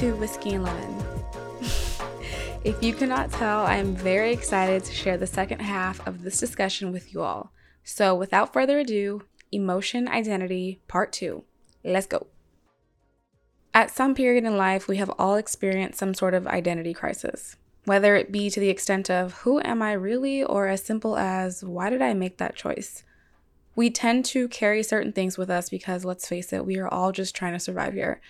to Whiskey and Lemon. if you cannot tell, I am very excited to share the second half of this discussion with you all. So, without further ado, Emotion Identity Part 2. Let's go. At some period in life, we have all experienced some sort of identity crisis, whether it be to the extent of who am I really, or as simple as why did I make that choice? We tend to carry certain things with us because, let's face it, we are all just trying to survive here.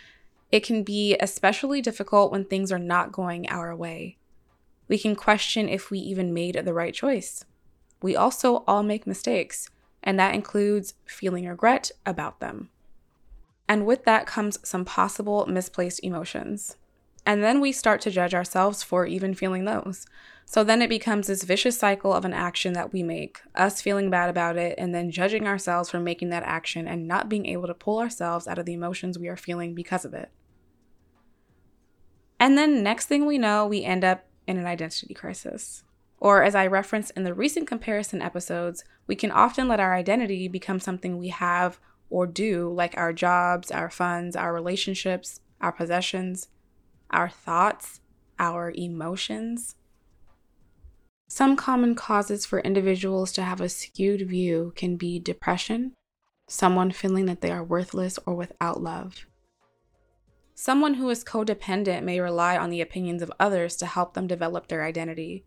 It can be especially difficult when things are not going our way. We can question if we even made the right choice. We also all make mistakes, and that includes feeling regret about them. And with that comes some possible misplaced emotions. And then we start to judge ourselves for even feeling those. So then it becomes this vicious cycle of an action that we make, us feeling bad about it, and then judging ourselves for making that action and not being able to pull ourselves out of the emotions we are feeling because of it. And then next thing we know, we end up in an identity crisis. Or, as I referenced in the recent comparison episodes, we can often let our identity become something we have or do, like our jobs, our funds, our relationships, our possessions, our thoughts, our emotions. Some common causes for individuals to have a skewed view can be depression, someone feeling that they are worthless or without love, Someone who is codependent may rely on the opinions of others to help them develop their identity.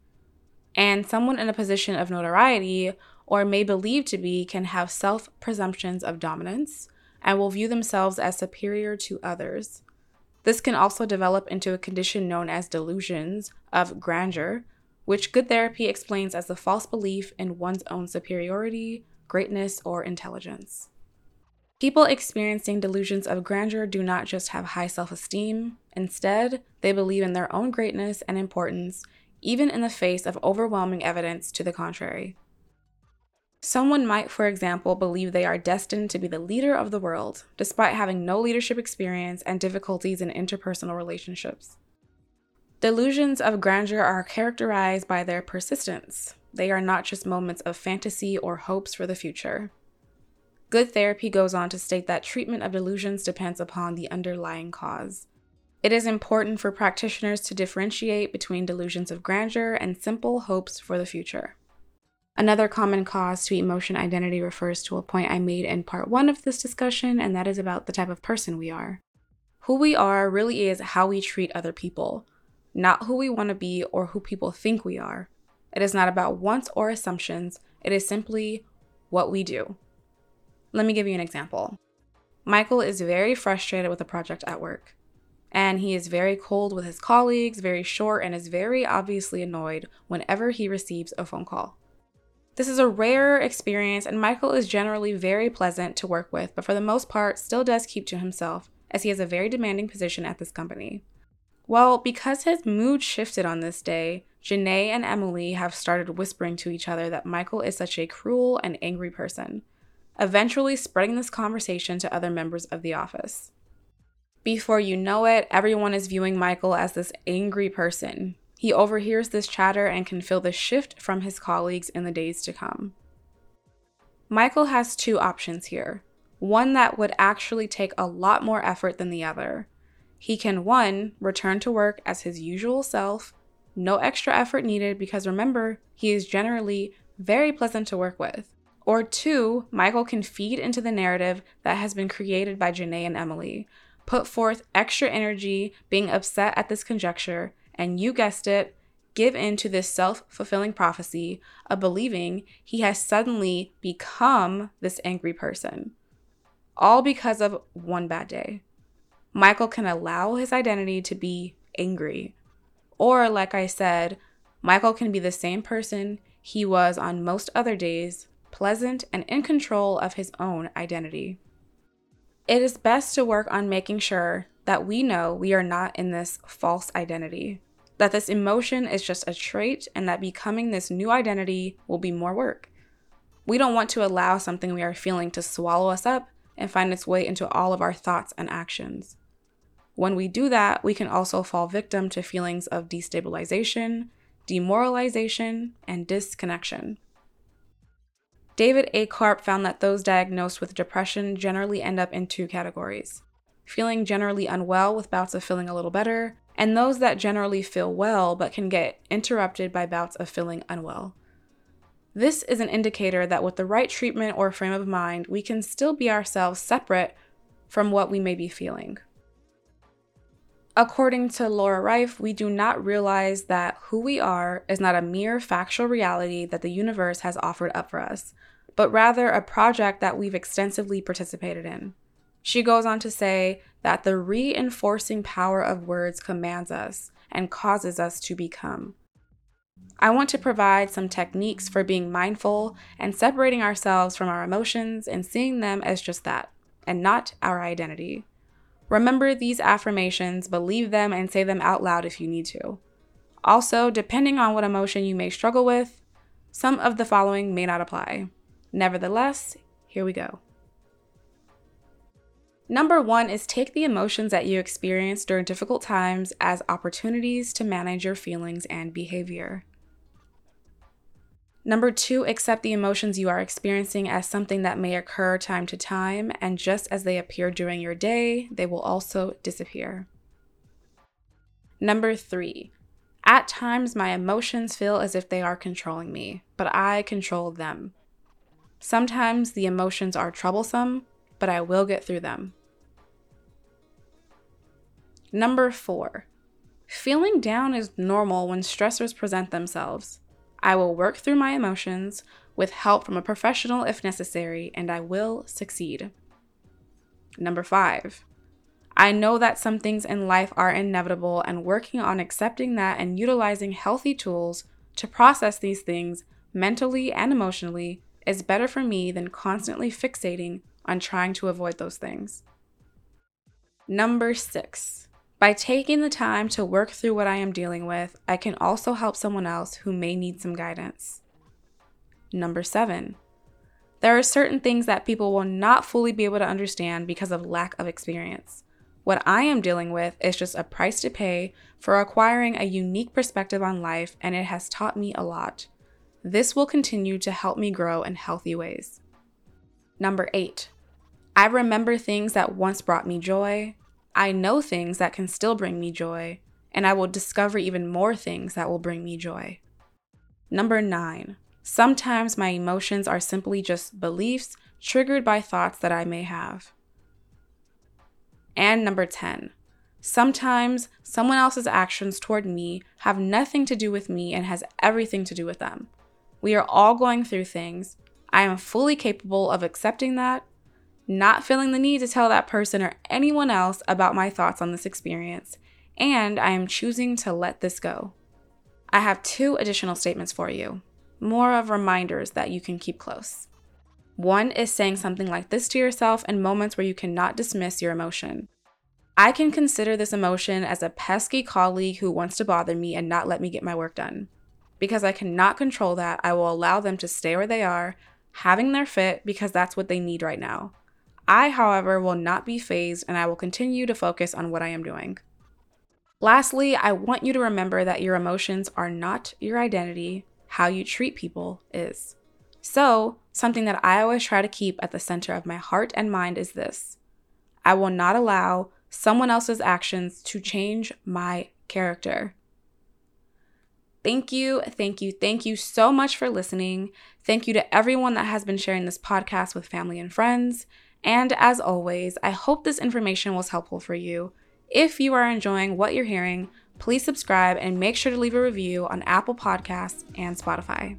And someone in a position of notoriety or may believe to be can have self presumptions of dominance and will view themselves as superior to others. This can also develop into a condition known as delusions of grandeur, which good therapy explains as the false belief in one's own superiority, greatness, or intelligence. People experiencing delusions of grandeur do not just have high self esteem, instead, they believe in their own greatness and importance, even in the face of overwhelming evidence to the contrary. Someone might, for example, believe they are destined to be the leader of the world, despite having no leadership experience and difficulties in interpersonal relationships. Delusions of grandeur are characterized by their persistence. They are not just moments of fantasy or hopes for the future. Good therapy goes on to state that treatment of delusions depends upon the underlying cause. It is important for practitioners to differentiate between delusions of grandeur and simple hopes for the future. Another common cause to emotion identity refers to a point I made in part one of this discussion, and that is about the type of person we are. Who we are really is how we treat other people, not who we want to be or who people think we are. It is not about wants or assumptions, it is simply what we do. Let me give you an example. Michael is very frustrated with a project at work, and he is very cold with his colleagues, very short, and is very obviously annoyed whenever he receives a phone call. This is a rare experience, and Michael is generally very pleasant to work with, but for the most part, still does keep to himself, as he has a very demanding position at this company. Well, because his mood shifted on this day, Janae and Emily have started whispering to each other that Michael is such a cruel and angry person eventually spreading this conversation to other members of the office. Before you know it, everyone is viewing Michael as this angry person. He overhears this chatter and can feel the shift from his colleagues in the days to come. Michael has two options here one that would actually take a lot more effort than the other. He can, one, return to work as his usual self, no extra effort needed because remember, he is generally very pleasant to work with. Or two, Michael can feed into the narrative that has been created by Janae and Emily, put forth extra energy being upset at this conjecture, and you guessed it, give in to this self fulfilling prophecy of believing he has suddenly become this angry person. All because of one bad day. Michael can allow his identity to be angry. Or, like I said, Michael can be the same person he was on most other days pleasant, and in control of his own identity. It is best to work on making sure that we know we are not in this false identity, that this emotion is just a trait, and that becoming this new identity will be more work. We don't want to allow something we are feeling to swallow us up and find its way into all of our thoughts and actions. When we do that, we can also fall victim to feelings of destabilization, demoralization, and disconnection. David A. Karp found that those diagnosed with depression generally end up in two categories. feeling generally unwell with bouts of feeling a little better, and those that generally feel well but can get interrupted by bouts of feeling unwell. This is an indicator that with the right treatment or frame of mind, we can still be ourselves separate from what we may be feeling. According to Laura Rife, we do not realize that who we are is not a mere factual reality that the universe has offered up for us, but rather a project that we've extensively participated in. She goes on to say that the reinforcing power of words commands us and causes us to become. I want to provide some techniques for being mindful and separating ourselves from our emotions and seeing them as just that, and not our identity. Remember these affirmations, believe them, and say them out loud if you need to. Also, depending on what emotion you may struggle with, some of the following may not apply. Nevertheless, here we go. Number one is take the emotions that you experience during difficult times as opportunities to manage your feelings and behavior. Number two, accept the emotions you are experiencing as something that may occur time to time, and just as they appear during your day, they will also disappear. Number three, at times my emotions feel as if they are controlling me, but I control them. Sometimes the emotions are troublesome, but I will get through them. Number four, feeling down is normal when stressors present themselves. I will work through my emotions with help from a professional if necessary, and I will succeed. Number five, I know that some things in life are inevitable, and working on accepting that and utilizing healthy tools to process these things mentally and emotionally is better for me than constantly fixating on trying to avoid those things. Number six, by taking the time to work through what I am dealing with, I can also help someone else who may need some guidance. Number seven, there are certain things that people will not fully be able to understand because of lack of experience. What I am dealing with is just a price to pay for acquiring a unique perspective on life, and it has taught me a lot. This will continue to help me grow in healthy ways. Number eight, I remember things that once brought me joy. I know things that can still bring me joy, and I will discover even more things that will bring me joy. Number nine, sometimes my emotions are simply just beliefs triggered by thoughts that I may have. And number 10, sometimes someone else's actions toward me have nothing to do with me and has everything to do with them. We are all going through things. I am fully capable of accepting that, not feeling the need to tell that person or anyone else about my thoughts on this experience, and I am choosing to let this go. I have two additional statements for you, more of reminders that you can keep close. One is saying something like this to yourself in moments where you cannot dismiss your emotion. I can consider this emotion as a pesky colleague who wants to bother me and not let me get my work done. Because I cannot control that, I will allow them to stay where they are, having their fit because that's what they need right now. I, however, will not be fazed and I will continue to focus on what I am doing. Lastly, I want you to remember that your emotions are not your identity, how you treat people is. So, something that I always try to keep at the center of my heart and mind is this I will not allow someone else's actions to change my character. Thank you, thank you, thank you so much for listening. Thank you to everyone that has been sharing this podcast with family and friends. And as always, I hope this information was helpful for you. If you are enjoying what you're hearing, please subscribe and make sure to leave a review on Apple Podcasts and Spotify.